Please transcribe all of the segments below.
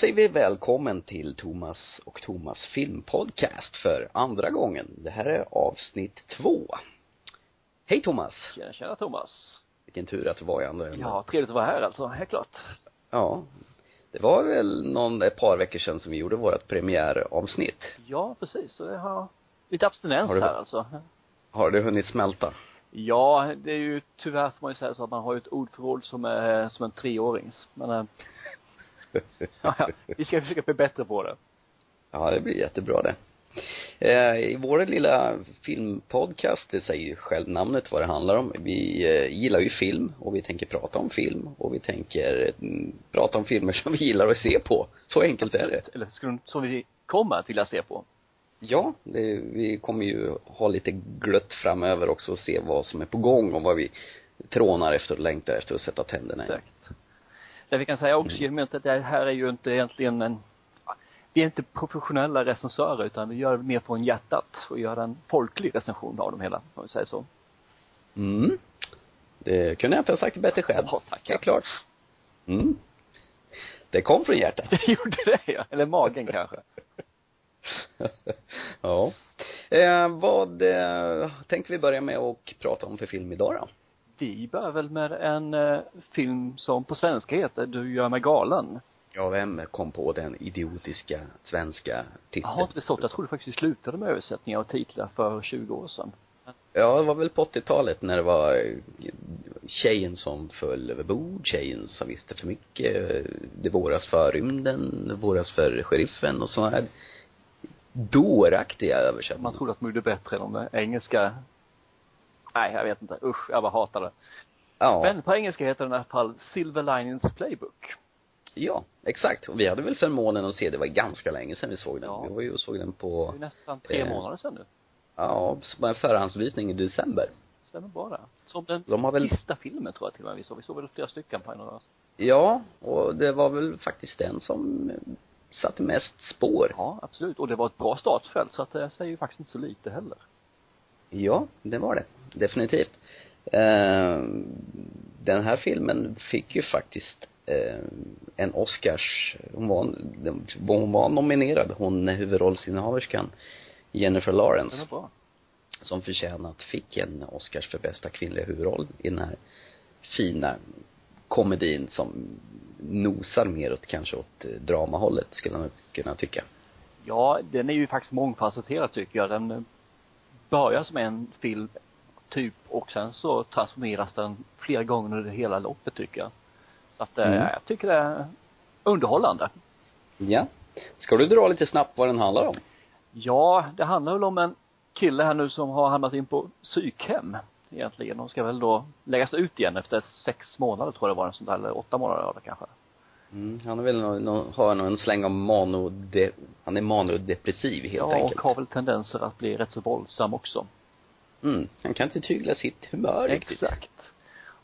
säger vi välkommen till Thomas och Thomas filmpodcast för andra gången. Det här är avsnitt två. Hej Thomas! Tjena, tjena Thomas. Vilken tur att du var i andra änden. Ja, trevligt att vara här alltså, helt klart. Ja. Det var väl någon, ett par veckor sedan som vi gjorde vårt premiäravsnitt. Ja, precis. Så det har lite abstinens Har du- här alltså. Har det hunnit smälta? Ja, det är ju tyvärr får man ju säga så att man har ju ett ordförråd som är som en treårings. Men, äh, ja, ja, vi ska försöka bli bättre på det. Ja, det blir jättebra det. Eh, I vår lilla filmpodcast, det säger ju själv namnet vad det handlar om. Vi eh, gillar ju film och vi tänker prata om film och vi tänker mm, prata om filmer som vi gillar att se på. Så enkelt är det. Eller skulle, som vi kommer att vilja se på. Ja, det, vi kommer ju ha lite glött framöver också och se vad som är på gång och vad vi trånar efter och längtar efter att sätta tänderna i. Exakt. Det vi kan säga också genom att det här är ju inte egentligen en vi är inte professionella recensörer utan vi gör det mer från hjärtat och gör en folklig recension av dem hela, om vi säger så. Mm. Det kunde jag inte ha sagt bättre själv. Ja, tackar. Helt klart. Mm. Det kom från hjärtat. Det gjorde det ja. Eller magen kanske. ja. Eh, vad eh, tänkte vi börja med att prata om för film idag då? Vi börjar väl med en eh, film som på svenska heter Du gör mig galen. Ja, vem kom på den idiotiska svenska Jag titeln? har inte förstått, jag trodde faktiskt vi slutade med översättningar och titlar för 20 år sedan. Ja, det var väl på 80-talet när det var eh, tjejen som föll över bord, tjejen som visste för mycket, eh, det våras för rymden, det våras för sheriffen och sådana här dåraktiga översättningar. Man trodde att man gjorde bättre än de engelska Nej, jag vet inte. Usch, jag bara hatar det. Ja, Men på engelska heter den i alla fall Silver Linings Playbook. ja, exakt. Och vi hade väl förmånen att se, det var ganska länge sedan vi såg den. Ja. Vi var ju och såg den Det är på, nästan tre Eh. månader sedan nu. ja, som en förhandsvisning i december. Stämmer det. Som den De har väl, sista filmen tror jag till och med vi såg. Vi såg väl flera stycken på en av ja, och det var väl faktiskt den som eh, satte mest spår. Ja, absolut. Och det var ett bra startfält så att det säger ju faktiskt inte så lite heller. Ja, det var det. Definitivt. Eh, den här filmen fick ju faktiskt eh, en Oscars, hon var, den- hon var nominerad, hon huvudrollsinnehaverskan Jennifer Lawrence, var bra. som förtjänat fick en Oscars för bästa kvinnliga huvudroll i den här fina komedin som nosar mer åt kanske åt eh, dramahållet skulle man kunna tycka. Ja, den är ju faktiskt mångfacetterad tycker jag. Den börjar som en film, typ, och sen så transformeras den flera gånger under hela loppet tycker jag. Så att, eh, Mm. jag tycker det är underhållande. Ja. Ska du dra lite snabbt vad den handlar om? Ja, det handlar väl om en kille här nu som har hamnat in på psykhem egentligen. De ska väl då läggas ut igen efter sex månader tror jag det var en sån där, eller åtta månader var det kanske. Mm, han är väl någon, någon, har nog en släng av manode, han är manodepressiv helt ja, enkelt. och har väl tendenser att bli rätt så våldsam också. Mm, han kan inte tygla sitt humör riktigt. Exakt.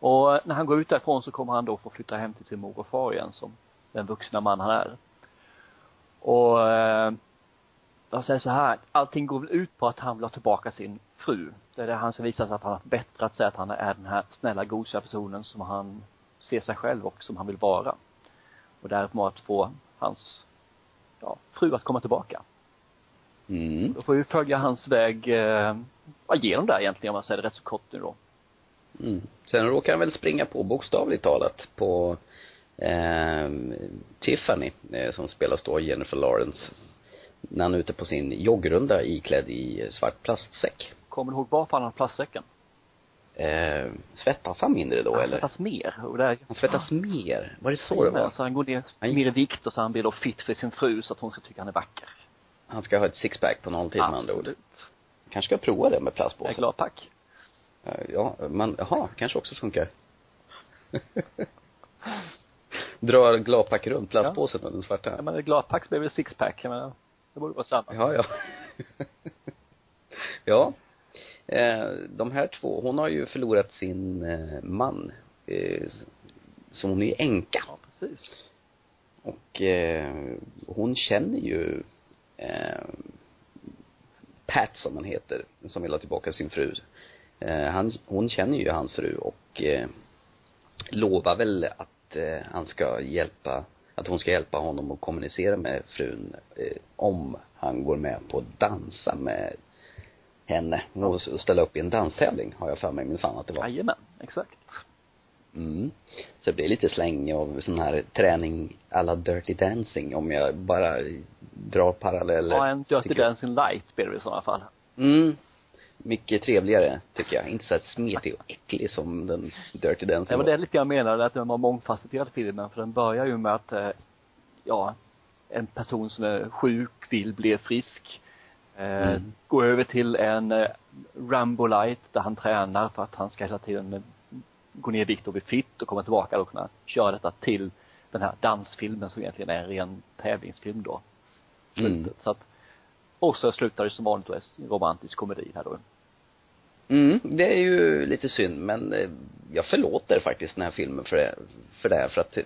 Och när han går ut därifrån så kommer han då få flytta hem till sin mor och far igen som den vuxna man han är. Och eh, jag säger så här, allting går väl ut på att han vill ha tillbaka sin fru. Det är det han ska visa sig att han har bättrat sig, att han är den här snälla, gosiga personen som han ser sig själv och som han vill vara. Och därför att få hans, ja, fru att komma tillbaka. Mm. Då får vi följa hans väg, eh, vad genom där egentligen om man säger det rätt så kort nu då. Mm. Sen råkar han väl springa på bokstavligt talat på eh, Tiffany, eh, som spelas då Jennifer Lawrence. När han är ute på sin joggrunda iklädd i svart plastsäck. Kommer du ihåg varför han har plastsäcken? Eh, svettas han mindre då han eller? svettas mer. Och det är, Han svettas mer? Var det så det var? Så han går ner Han- mer i vikt och så han blir då fit för sin fru så att hon ska tycka han är vacker. Han ska ha ett sixpack på nolltid med andra ord. Kanske ska prova det med Jag är plastpåsen. glad, tack. Eh, Ja, men jaha, kanske också funkar. Drar gladpack runt plastpåsen med den svarta. Ja, men tack så blir det sixpack. Jag menar, det borde vara samma. Ja, ja. ja. Eh, de här två, hon har ju förlorat sin eh, man. Eh, så hon är änka. Ja, precis. Och eh, hon känner ju eh, Pat som han heter, som vill ha tillbaka sin fru. Eh, han, hon känner ju hans fru och eh, lovar väl att eh, han ska hjälpa att hon ska hjälpa honom att kommunicera med frun om han går med på att dansa med henne och ställa upp i en danstävling har jag för mig minsann att det var. Jajamän, exakt. Mm. Så det blir lite släng av sån här träning alla Dirty Dancing om jag bara drar paralleller. Ja, en Dirty. Dancing light blir det i sådana fall. Mm. Mycket trevligare, tycker jag. Inte så här smetig och äcklig som den Dirty Dancing var var. det lite jag menade, att den var mångfacetterad filmen, för den börjar ju med att, eh, ja, en person som är sjuk vill bli frisk. Eh, Mm. Gå över till en eh, Rambo light där han tränar för att han ska hela tiden gå ner vikt och bli fit och komma tillbaka och kunna köra detta till den här dansfilmen som egentligen är en ren tävlingsfilm då. Slutet. Mm. Så att, och så slutar det som vanligt en romantisk komedi här då. Mm, det är ju lite synd men eh, jag förlåter faktiskt den här filmen för det, för det, för att eh,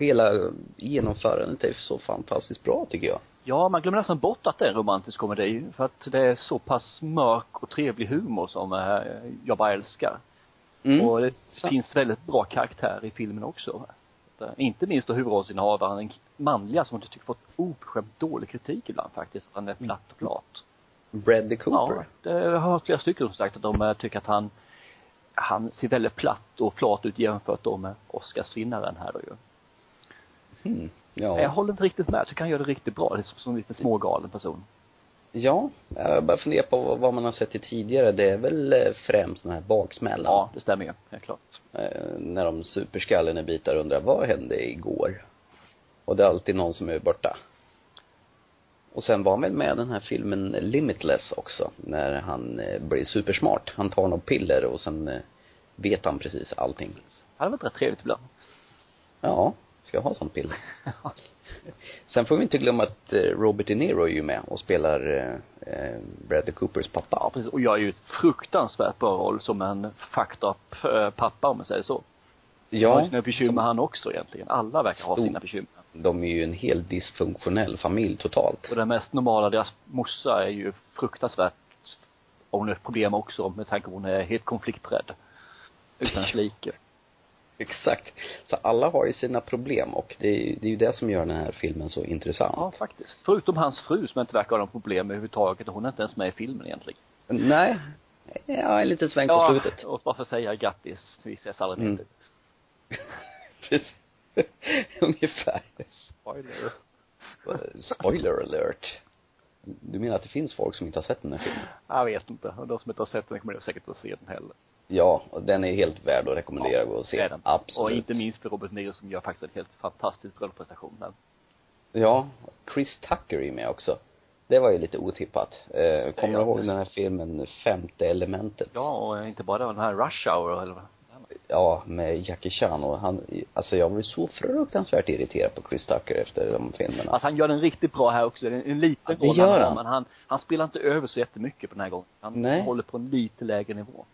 hela genomförandet är så fantastiskt bra tycker jag. Ja, man glömmer nästan bort att det är en romantisk komedi för att det är så pass mörk och trevlig humor som eh, jag bara älskar. Mm. Och det finns väldigt bra karaktär i filmen också. Inte minst då huvudrollsinnehavaren, den manliga som jag tycker fått oförskämt dålig kritik ibland faktiskt. Att han är platt och flat. Bradley Cooper. Ja, det har jag hört flera stycken som sagt att de eh, tycker att han han ser väldigt platt och flat ut jämfört då med Oscarsvinnaren här då ju. Mm. Jag Ja. håller inte riktigt med. Jag tycker han gör det riktigt bra, liksom som en liten smågalen person. Ja, jag bara funderar på vad- man har sett i tidigare. Det är väl eh, främst den här baksmällan. Ja, det stämmer ju, helt klart. Eh, när de superskallen i bitar undrar, vad hände igår? Och det är alltid någon som är borta. Och sen var han väl med i den här filmen Limitless också, när han eh, blir supersmart. Han tar något piller och sen vet han precis allting. Det hade varit rätt trevligt ibland. Ja, ska jag ha sånt piller? Sen får vi inte glömma att eh, Robert De Niro är ju med och spelar eh, eh, Bradley Coopers pappa. Ja, precis. Och jag är ju ett fruktansvärt bra roll som en fucked up eh, pappa om man säger så. Ja. Har ju sina bekymmer han också egentligen. Alla verkar ha sina bekymmer. de är ju en helt dysfunktionell familj totalt. Och det mest normala, deras morsa är ju fruktansvärt, och hon har problem också med tanke på att hon är helt konflikträdd. Utan like. Exakt. Så alla har ju sina problem och det är, det är ju det som gör den här filmen så intressant. Ja, faktiskt. Förutom hans fru som inte verkar ha någon problem överhuvudtaget och hon är inte ens med i filmen egentligen. Nej. Ja, en liten sväng på ja, slutet. och varför säga grattis, vi ses aldrig Mm. Precis. Ungefär. Spoiler. Spoiler alert. Du menar att det finns folk som inte har sett den här filmen? Jag vet inte. De som inte har sett den kommer säkert att se den heller. Ja, och den är helt värd att rekommendera att gå och Det är se. den. Absolut. Och inte minst för Robert Niro som gör faktiskt en helt fantastisk rollprestation där. Ja, Chris Tucker är med också. Det var ju lite otippat. Eh, kommer du ja, ihåg den här filmen Femte elementet? Ja, och inte bara den här Rush Hour eller vad Ja, med Jackie Chan och han, alltså jag var så fruktansvärt irriterad på Chris Tucker efter de filmerna. Alltså han gör den riktigt bra här också. Är en liten Ja, roll gör har, han. men han, han spelar inte över så jättemycket på den här gången. Han Nej. håller på en lite lägre nivå.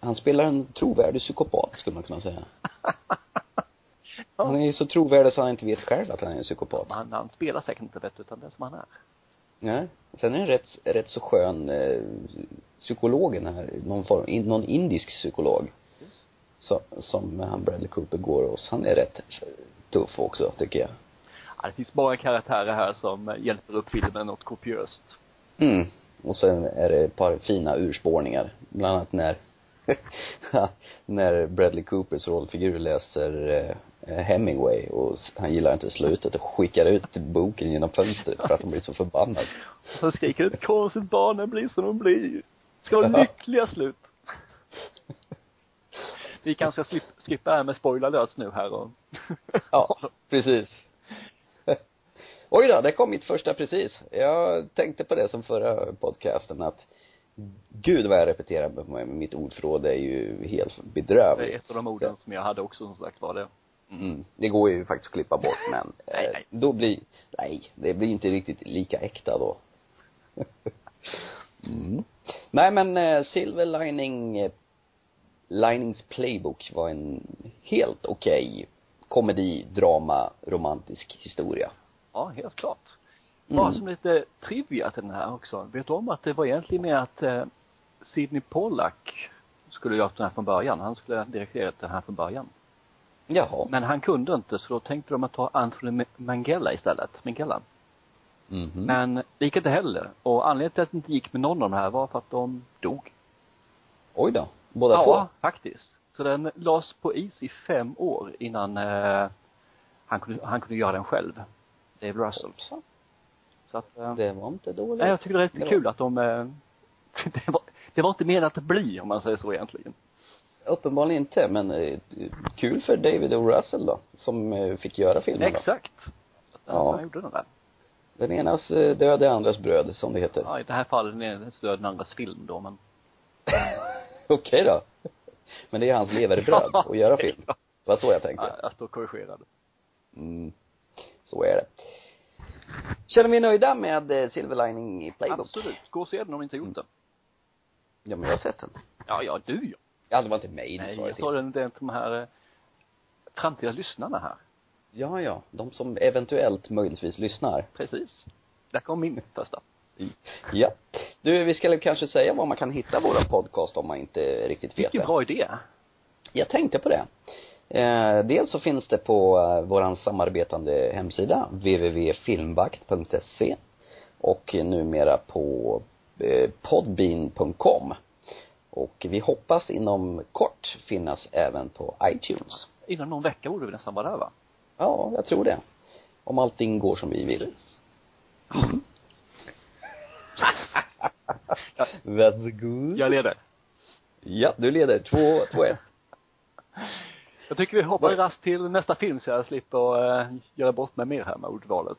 Han spelar en trovärdig psykopat skulle man kunna säga. Han är ju så trovärdig så han inte vet själv att han är en psykopat. Han, han spelar säkert inte rätt utan det är som han är. Nej. Sen är det rätt, rätt så skön, eh, psykologen här, någon form, in, någon indisk psykolog. Just. Så, som han Bradley Cooper går hos. Han är rätt tuff också, tycker jag. Ja, det finns många karaktärer här som hjälper upp filmen något kopiöst. Mm. Och sen är det ett par fina urspårningar. Bland annat när, när Bradley Coopers rollfigur läser eh, Hemingway och han gillar inte slutet och skickar ut boken genom fönstret för att han blir så förbannad. Så skriker ut konstigt barnen blir som de blir. Ska ha lyckliga slut. Vi kanske ska skippa det här med spoiler lös nu här och Ja, precis. Oj då, det kom mitt första precis. Jag tänkte på det som förra podcasten att Gud vad jag repeterar med mitt ordförråd det är ju helt det bedrövligt. är ett av de orden som jag hade också som sagt var det. Mm, det går ju faktiskt att klippa bort men Nej, eh, nej. då blir, nej, det blir inte riktigt lika äkta då. mm. Nej men eh, Silver Lining, eh, Linings Playbook var en helt okej komedi, drama, romantisk historia. Ja, helt klart. Bara Mm. som lite trivia till den här också. Vet du om att det var egentligen med att eh, Sidney Pollack skulle göra den här från början. Han skulle dirigera den här från början. Jaha. Men han kunde inte så då tänkte de att ta Anthony Mangella istället, Mangella. Mhm. Men det gick inte heller. Och anledningen till att det inte gick med någon av de här var för att de dog. Oj då. Båda ja, två? faktiskt. Så den lades på is i fem år innan eh, han kunde, han kunde göra den själv. Dave Russell. Hoppsan. Så att, eh, Det var inte dåligt. nej, jag tycker det är rätt kul att de, eh, det var, det var inte menat att bli om man säger så egentligen. Uppenbarligen inte, men eh, kul för David O. Russell då, som eh, fick göra filmen då. Exakt. Att Ja. Han gjorde den där. Den enas eh, död är andras bröd, som det heter. Ja, i det här fallet är det stöd den andras film då, men. Okej då. Men det är hans leverbröd att göra film. Det var så jag tänkte. Ja, att då korrigerade. Mm. Så är det. Känner vi er nöjda med eh, Silver Lining i Playbook? Absolut. Gå och se den om ni inte gjort det. Ja, men jag har sett den. Ja, ja, du ja. Ja, det var inte mig du Nej, sa det jag till. sa den, den till de här eh, framtida lyssnarna här. Ja, ja. De som eventuellt möjligtvis lyssnar. Precis. Där kom min första. Ja. Du, vi ska kanske säga var man kan hitta våran podcast om man inte riktigt vet Vilken det. bra idé. Jag tänkte på det. Eh, dels så finns det på eh, våran samarbetande hemsida www.filmvakt.se och numera på eh, podbean.com. Och vi hoppas inom kort finnas även på iTunes. Inom någon vecka borde vi nästan vara där va? Ja, jag tror det. Om allting går som vi vill. Mm. Varsågod. Jag leder. Ja, du leder. Två, två, ett. Jag tycker vi hoppar raskt till nästa film så jag slipper eh, göra bort mig mer här med ordvalet.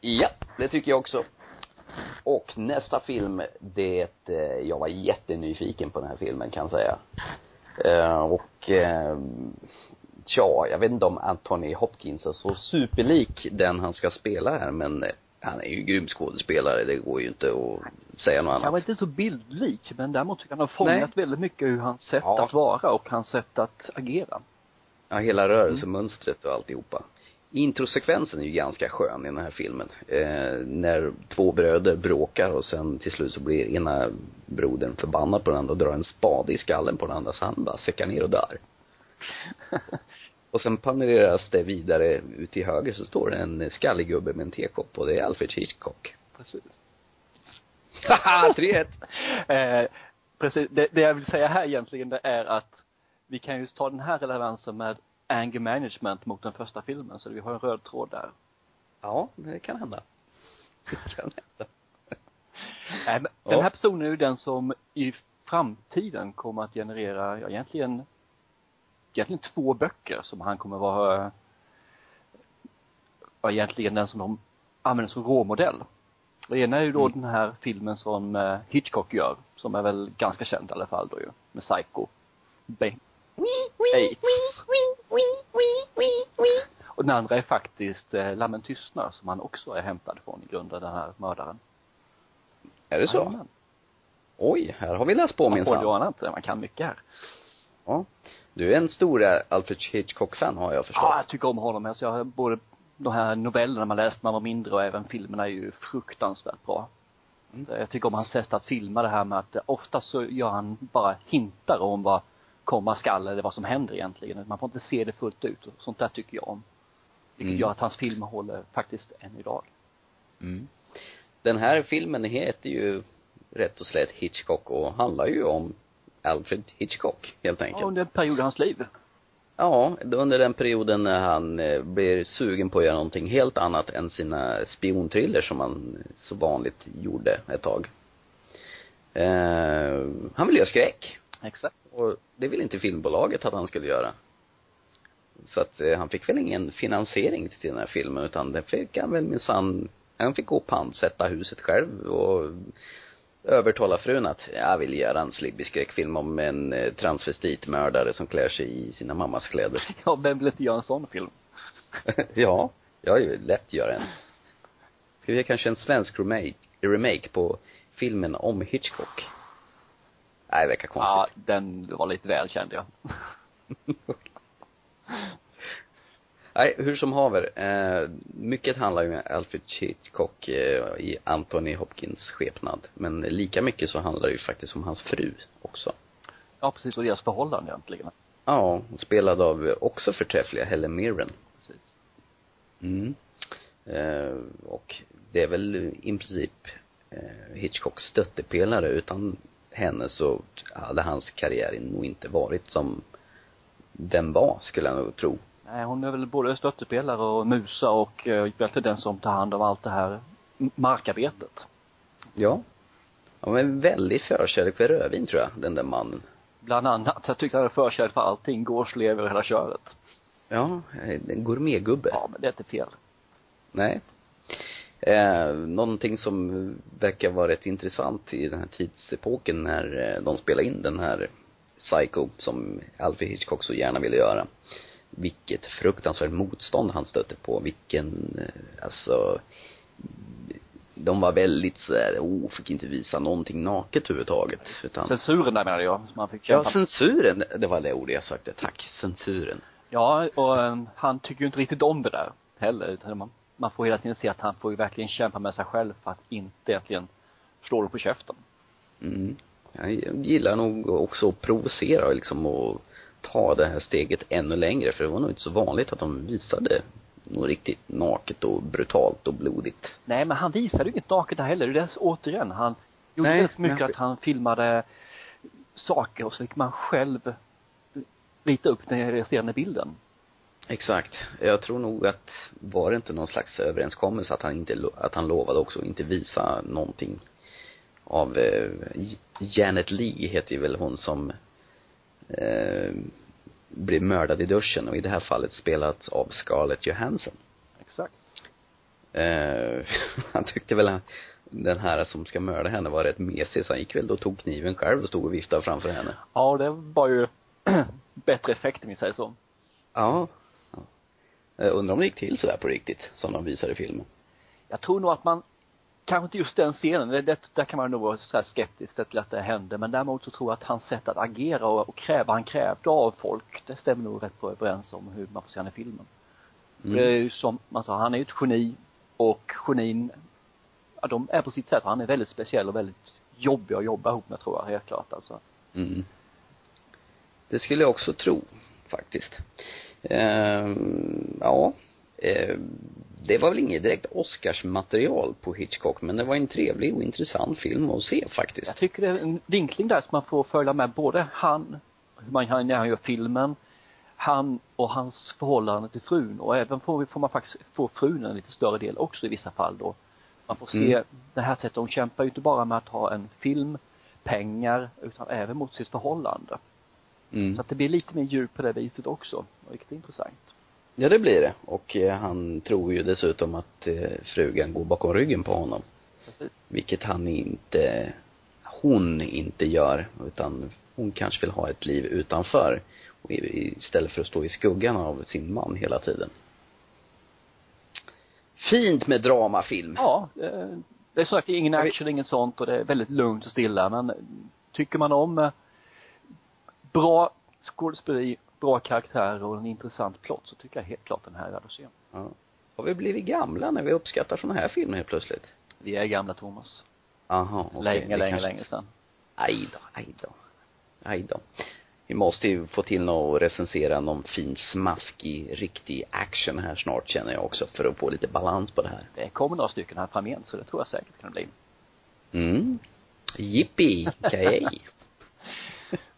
Ja, det tycker jag också. Och nästa film, det, eh, jag var jättenyfiken på den här filmen kan jag säga. Eh, och, eh, tja, jag vet inte om Anthony Hopkins är så superlik den han ska spela här, men eh, han är ju grym skådespelare, det går ju inte att säga något Han var annat. inte så bildlik, men däremot tycker jag han har fångat Nej. väldigt mycket hur hans sätt Ja. att vara och hans sätt att agera. Ja, hela rörelsemönstret och alltihopa. Introsekvensen är ju ganska skön i den här filmen. Eh, när två bröder bråkar och sen till slut så blir ena brodern förbannad på den andra och drar en spade i skallen på den andra så han bara säckar ner och dör. och sen panoreras det vidare ut till höger så står det en skallig gubbe med en tekopp och det är Alfred Hitchcock. Precis. Haha, 3-1! Eh, precis. Det, det jag vill säga här egentligen det är att vi kan ju ta den här relevansen med anger management mot den första filmen, så vi har en röd tråd där. Ja, det kan hända. Det kan hända. Nej, men Ja. den här personen är ju den som i framtiden kommer att generera, ja egentligen, egentligen två böcker som han kommer vara, ja egentligen den som de använder som råmodell. Det ena är ju då Mm. den här filmen som eh, Hitchcock gör, som är väl ganska känd i alla fall då ju, med Psycho. Och den andra är faktiskt eh, Lammen tystnar som han också är hämtad från i grunden, den här mördaren. Är det så? Jajamän. Oj, här har vi läst på Man minsann. ana inte, man kan mycket här. Ja. Du är en stor eh, Alfred Hitchcock-fan har jag förstått. Ja, jag tycker om honom. Alltså jag har både de här novellerna man läst när man var mindre och även filmerna är ju fruktansvärt bra. Mm. Jag tycker om hans sätt att filma det här med att eh, ofta så gör han bara hintar om vad komma skall eller vad som händer egentligen. Man får inte se det fullt ut och sånt där tycker jag om. Vilket Mm. gör att hans filmer håller faktiskt än idag. Mm. Den här filmen heter ju rätt och slätt Hitchcock och handlar ju om Alfred Hitchcock, helt Ja, enkelt. under en period i hans liv. Ja, under den perioden när han eh, blir sugen på att göra någonting helt annat än sina spionthriller som han så vanligt gjorde ett tag. Eh, han ville göra skräck. Exakt. Och det ville inte filmbolaget att han skulle göra. Så att eh, han fick väl ingen finansiering till den här filmen utan det fick han väl minsann, han fick gå och pantsätta huset själv och övertala frun att jag vill göra en slibbig skräckfilm om en eh, transvestitmördare som klär sig i sina mammas kläder. Ja, vem vill inte göra en sån film? ja, jag är ju lätt göra en. Ska vi göra kanske en svensk remake, remake på filmen om Hitchcock? Nej, det verkar konstigt. Ja, den var lite väl kände jag. Nej, hur som haver. Eh, mycket handlar ju om Alfred Hitchcock eh, i Anthony Hopkins skepnad. Men lika mycket så handlar det ju faktiskt om hans fru också. Ja, precis, och deras förhållande egentligen. Ja, spelad av också förträffliga Helen Mirren. Precis. Mm. Eh, och det är väl i princip eh, Hitchcocks stöttepelare. Utan henne så hade hans karriär nog inte varit som den var, skulle jag nog tro. Nej, hon är väl både stöttepelare och musa och eh, egentligen den som tar hand om allt det här markarbetet. Ja. Ja men väldigt förkärlek för rödvin tror jag, den där mannen. Bland annat. Jag tyckte han hade förkärlek för allting. Gårdslever och hela köret. Ja, en gourmetgubbe. Ja, men det är inte fel. Nej. Eh, någonting som verkar vara rätt intressant i den här tidsepoken när eh, de spelade in den här Psycho som Alfred Hitchcock så gärna ville göra. Vilket fruktansvärt motstånd han stötte på. Vilken, eh, alltså de var väldigt sådär, oh, fick inte visa någonting naket överhuvudtaget. Utan, Censuren där menar jag, som man fick ja, kämpa. censuren, det var det ordet jag sökte. Tack, censuren. Ja, och um, han tycker ju inte riktigt om det där heller, utan man, man får hela tiden se att han får ju verkligen kämpa med sig själv för att inte egentligen slå det på käften. Mm. Jag gillar nog också att provocera liksom och ta det här steget ännu längre för det var nog inte så vanligt att de visade något riktigt naket och brutalt och blodigt. Nej, men han visade ju inget naket där heller. Det är återigen, han gjorde Nej, väldigt mycket men- att han filmade saker och så fick man själv rita upp den resterande bilden. Exakt. Jag tror nog att var det inte någon slags överenskommelse att han inte, att han lovade också att inte visa någonting av eh, Janet Lee heter ju väl hon som eh, blev mördad i duschen och i det här fallet spelat av Scarlett Johansson. Exakt. Eh, han tyckte väl att den här som ska mörda henne var rätt mesig så han gick väl då och tog kniven själv och stod och viftade framför henne. Ja, det var ju bättre effekt om vi säger så. Ja. Jag undrar om det gick till sådär på riktigt, som de visar i filmen. Jag tror nog att man, kanske inte just den scenen, det, det, där kan man nog vara så skeptisk till att det hände, men däremot så tror jag att hans sätt att agera och, och kräva, han krävde av folk, det stämmer nog rätt bra överens om hur man får se honom i filmen. För det är Mm. ju som man sa, han är ju ett geni och genin, ja de är på sitt sätt, han är väldigt speciell och väldigt jobbig att jobba ihop med tror jag, helt klart alltså. Mm. Det skulle jag också tro, faktiskt. Ehm, ja. Ehm, det var väl inget direkt Oscarsmaterial på Hitchcock, men det var en trevlig och intressant film att se faktiskt. Jag tycker det är en vinkling där som man får följa med både han, hur man, när han gör filmen, han och hans förhållande till frun och även får, får man faktiskt få frun en lite större del också i vissa fall då. Man får se Mm. det här sättet, hon kämpar ju inte bara med att ha en film, pengar, utan även mot sitt förhållande. Mm. Så att det blir lite mer djup på det viset också. Riktigt intressant. Ja, det blir det. Och eh, han tror ju dessutom att eh, frugan går bakom ryggen på honom. Precis. Vilket han inte, hon inte gör. Utan hon kanske vill ha ett liv utanför. Och istället för att stå i skuggan av sin man hela tiden. Fint med dramafilm. Ja, eh, det är sagt ingen action, inget sånt och det är väldigt lugnt och stilla men tycker man om eh, bra skådespeleri, bra karaktärer och en intressant plott så tycker jag helt klart den här är värd att se. Ja. Har vi blivit gamla när vi uppskattar såna här filmer helt plötsligt? Vi är gamla Thomas. Aha, okej. länge, länge, kanske- länge sedan. Aj då, aj då. Aj då. Vi måste ju få till något och recensera någon fin smaskig, riktig action här snart känner jag också för att få lite balans på det här. Det kommer några stycken här framgent så det tror jag säkert kan bli. Mm. Jippi, kajej.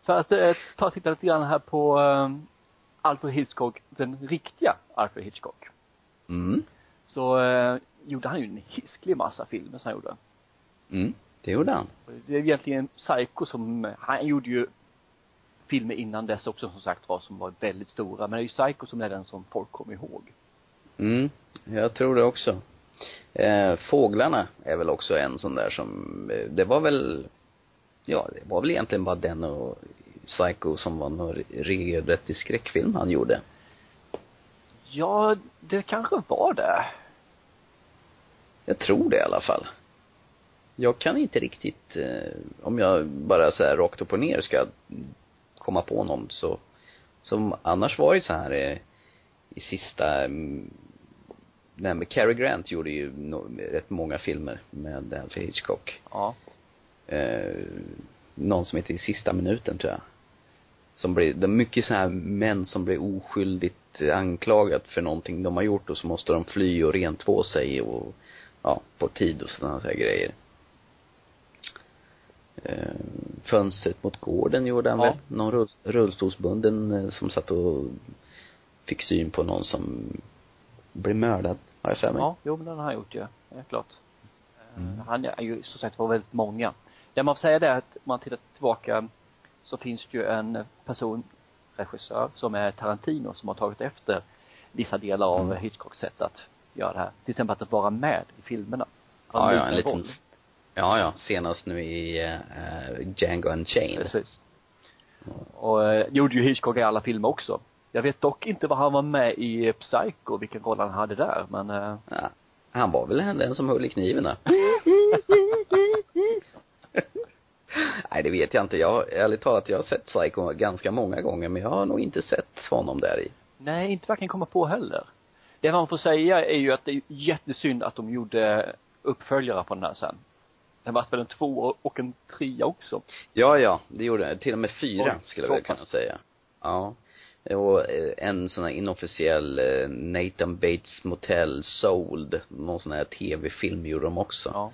För att eh, ta och titta lite grann här på eh, Alfred Hitchcock, den riktiga Alfred Hitchcock. Mm. Så eh, gjorde han ju en hisklig massa filmer som han gjorde. Mm. Det gjorde han. Det är egentligen Psycho som, han gjorde ju filmer innan dess också som sagt var som var väldigt stora. Men det är ju Psycho som är den som folk kommer ihåg. Mm. Jag tror det också. Eh, Fåglarna är väl också en sån där som, eh, det var väl, ja, det var väl egentligen bara den och Psycho som var någon regelrättig skräckfilm han gjorde. Ja, det kanske var det. Jag tror det i alla fall. Jag kan inte riktigt, eh, om jag bara så här rakt upp och ner ska komma på någon så, som annars var det så här eh, i sista, mm, nej men Cary Grant gjorde ju no, rätt många filmer med Alfred Hitchcock. Ja. Eh, någon som heter I sista minuten tror jag. som blir, det är mycket så här män som blir oskyldigt anklagat för någonting de har gjort och så måste de fly och rentvå sig och, ja, på tid och sådana här grejer. Eh, Fönstret mot gården gjorde han Ja. väl? Någon rull, rullstolsbunden eh, som satt och fick syn på någon som blev mördad, har jag för mig. Ja, jo men den har han gjort ju, ja, klart. Eh, Mm. Han är ju som sagt var väldigt många. Det man får säga det är att om man tittar tillbaka så finns det ju en person, regissör, som är Tarantino som har tagit efter vissa delar av Mm. Hitchcocks sätt att göra det här. Till exempel att vara med i filmerna. Ja, ja, en liten roll. ja, ja, senast nu i uh, Django Unchained. Precis. Och eh, gjorde ju Hitchcock i alla filmer också. Jag vet dock inte vad han var med i Psycho, vilken roll han hade där, men eh, Ja. Han var väl den som höll i kniven där. Nej, det vet jag inte. Jag ärligt talat, jag har sett Psycho ganska många gånger, men jag har nog inte sett honom där i. Nej, inte verkligen komma på heller. Det man får säga är ju att det är jättesynd att de gjorde uppföljare på den här sen. Det var väl en två och en trea också. Ja, ja, det gjorde jag. Till och med fyra, Oj, skulle jag väl kunna säga. Ja. Och eh, en sån här inofficiell eh, Nathan Bates Motel Sold, någon sån här tv-film gjorde de också. Ja.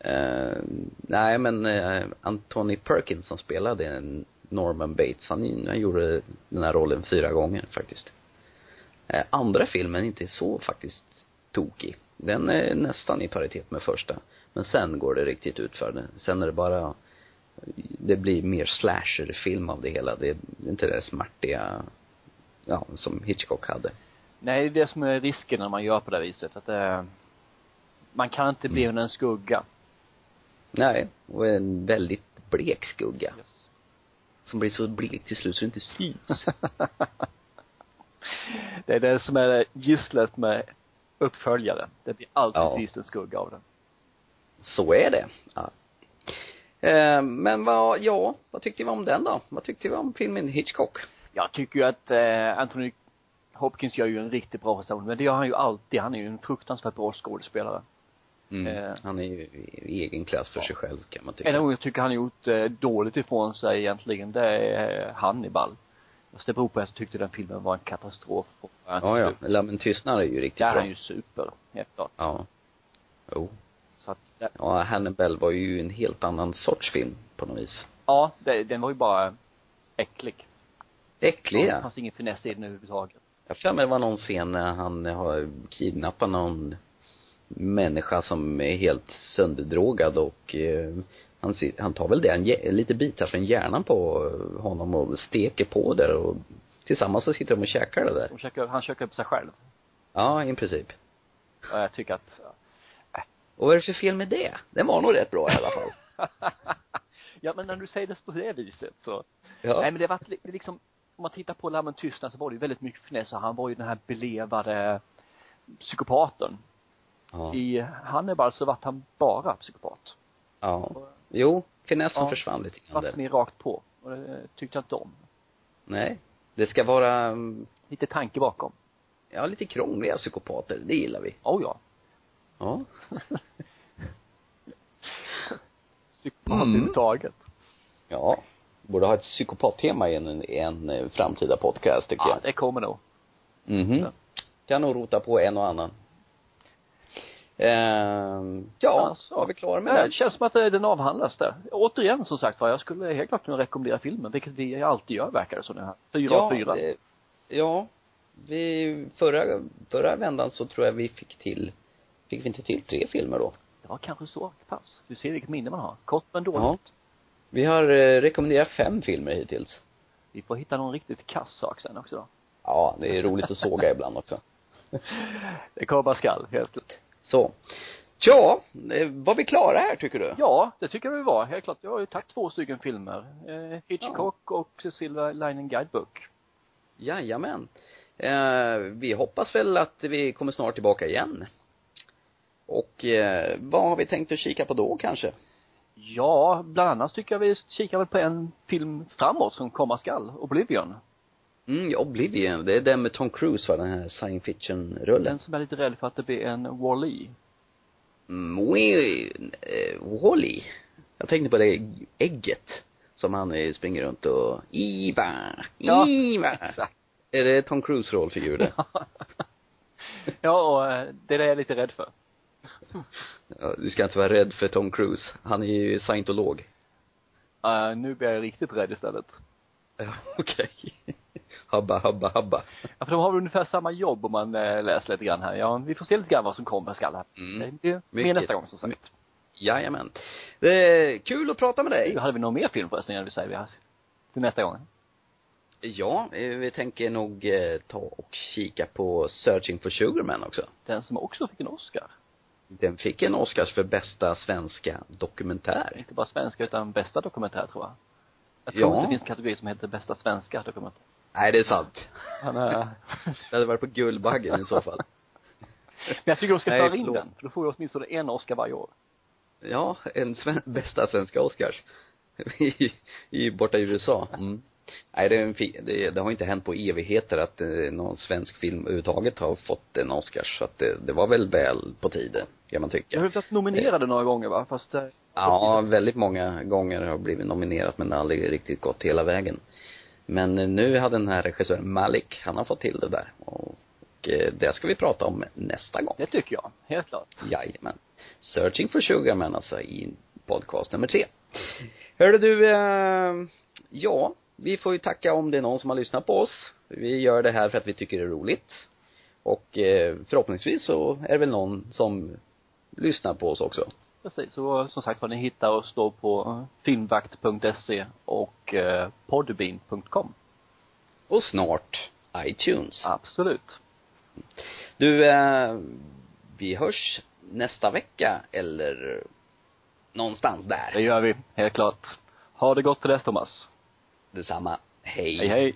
Eh, nej men eh, Anthony Perkins som spelade Norman Bates, han, han gjorde den här rollen fyra gånger faktiskt. Eh, andra filmen är inte så faktiskt tokig. Den är nästan i paritet med första. Men sen går det riktigt utför. det. Sen är det bara, det blir mer slasher-film av det hela. Det är inte det smärtiga, ja, som Hitchcock hade. Nej, det är det som är risken när man gör på det viset, att det, man kan inte bli Mm. en skugga. Nej, och en väldigt blek skugga. Yes. Som blir så blek till slut så det inte syns. Det är det som är gisslet med uppföljare. Det blir alltid Ja. sist en skugga av den. Så är det. Ja. Eh, men vad, ja, vad tyckte vi om den då? Vad tyckte vi om filmen Hitchcock? Jag tycker ju att eh, Anthony Hopkins gör ju en riktigt bra prestation, men det gör han ju alltid. Han är ju en fruktansvärt bra skådespelare. Mm. Eh. Han är ju i egen klass för Ja. sig själv kan man tycka. En gång jag tycker han gjort eh, dåligt ifrån sig egentligen, det är eh, Hannibal. Fast det beror på att jag tyckte den filmen var en katastrof. Ja, ja. Lammen tystnad är ju riktigt Där är bra. han ju super, helt klart. Ja. Jo. Så att, det, Ja, Hannibal var ju en helt annan sorts film på något vis. ja, det, den var ju bara äcklig. Äcklig Det ja. fanns ingen finess i den överhuvudtaget. Jag för mig det var någon scen när han har kidnappat någon människa som är helt sönderdrogad och eh, han, han tar väl det, en, hj- lite bitar från hjärnan på honom och steker på där och tillsammans så sitter de och käkar det där. De käkar, han käkar upp sig själv. Ja, i princip. Och jag tycker att, Och vad är det för fel med det? Den var nog rätt bra i alla fall. ja men när du säger det på det viset så. Ja. Nej men det var li- liksom, om man tittar på Lammen tystnad så var det ju väldigt mycket finess han var ju den här belevade psykopaten. Ja. I Hannibal så var han bara psykopat. ja. Jo, finessen Ja. försvann lite grann Vart där. mer rakt på. Och det tyckte jag inte om. Nej. Det ska vara, mm, Lite tanke bakom. ja, lite krångliga psykopater. Det gillar vi. Oh ja. Ja. Psykopat Mm. överhuvudtaget. Ja. Borde ha ett psykopattema i en, i en eh, framtida podcast tycker Ja, jag. det kommer nog. Mhm. Ja. Kan nog rota på en och annan. Ehm, ja, Alltså. var vi klara med Ja, det? det känns som att eh, den avhandlas där. Återigen som sagt var, jag skulle helt klart kunna rekommendera filmen, vilket vi alltid gör verkar det som nu här. Fyra ja, av fyra. Det, ja. Vi, förra, förra vändan så tror jag vi fick till, fick vi inte till tre filmer då? Ja, kanske så pass. Du ser vilket minne man har. Kort men dåligt. Ja. Vi har eh, rekommenderat fem filmer hittills. Vi får hitta någon riktigt kass sak sen också då. Ja, det är roligt att såga ibland också. Det komma skall, helt klart. Så. Ja, eh, var vi klara här tycker du? Ja, det tycker jag vi var. Helt klart. Jag har ju tagit två stycken filmer. Eh, Hitchcock och Silver Lining Guidebook. Jajamän. Eh, vi hoppas väl att vi kommer snart tillbaka igen. Och eh, vad har vi tänkt att kika på då kanske? Ja, bland annat tycker jag vi kikar väl på en film framåt som komma skall. Oblivion. Mm, Oblivion, det är den med Tom Cruise va, den här science fiction-rullen. Den som är lite rädd för att det blir en Wall-E. Mm, Wee- eh, Wall-E. Jag tänkte på det ägget Som han är, springer runt och, Iva, Ja, Iva. exakt. Är det Tom Cruise rollfigur det? ja, och eh, det är det jag är lite rädd för. Ja, du ska inte vara rädd för Tom Cruise. Han är ju scientolog. Uh, nu blir jag riktigt rädd istället. Ja, okej. Habba, habba, habba. Ja, för de har väl ungefär samma jobb om man eh, läser lite grann här. Ja, vi får se lite grann vad som kommer skall här. Mm. Det är mer Mycket. nästa gång som sagt. Jajamän. Det är kul att prata med dig. Hade vi någon mer film förresten, jag vill säga vi har till nästa gång? Ja, eh, vi tänker nog eh, ta och kika på Searching for Sugarman också. Den som också fick en Oscar. Den fick en Oscars för bästa svenska dokumentär. Inte bara svenska utan bästa dokumentär tror jag. Jag tror Ja. inte det finns en kategori som heter bästa svenska dokumentär. Nej, det är sant. Han är, Det hade varit på Guldbaggen i så fall. men jag tycker de ska föra in den. För då får vi åtminstone en Oscar varje år. Ja, en sven- bästa svenska Oscars. I, i borta i USA. Mm. Nej, det, är en fi- det, det har inte hänt på evigheter att eh, någon svensk film överhuvudtaget har fått en Oscars. Så att det, det var väl väl på tiden, kan man Jag tycka. har ju varit nominerade några gånger va, fast eh, Ja, väldigt många gånger har blivit nominerat men aldrig riktigt gått hela vägen. Men nu hade den här regissören Malik, han har fått till det där. Och, eh, det ska vi prata om nästa gång. det tycker jag. Helt klart. Jajamän. Searching for Sugarman alltså i podcast nummer tre. Hörde du, eh, ja, vi får ju tacka om det är någon som har lyssnat på oss. Vi gör det här för att vi tycker det är roligt. Och eh, förhoppningsvis så är det väl någon som lyssnar på oss också. Precis, så som sagt vad ni hittar oss då på eh, filmvakt.se och eh, podbean.com. Och snart iTunes. Absolut. Du, eh, vi hörs nästa vecka eller någonstans Det där. gör vi, helt klart. Ha det gott till dess Thomas. Detsamma. Hej. Hej hej.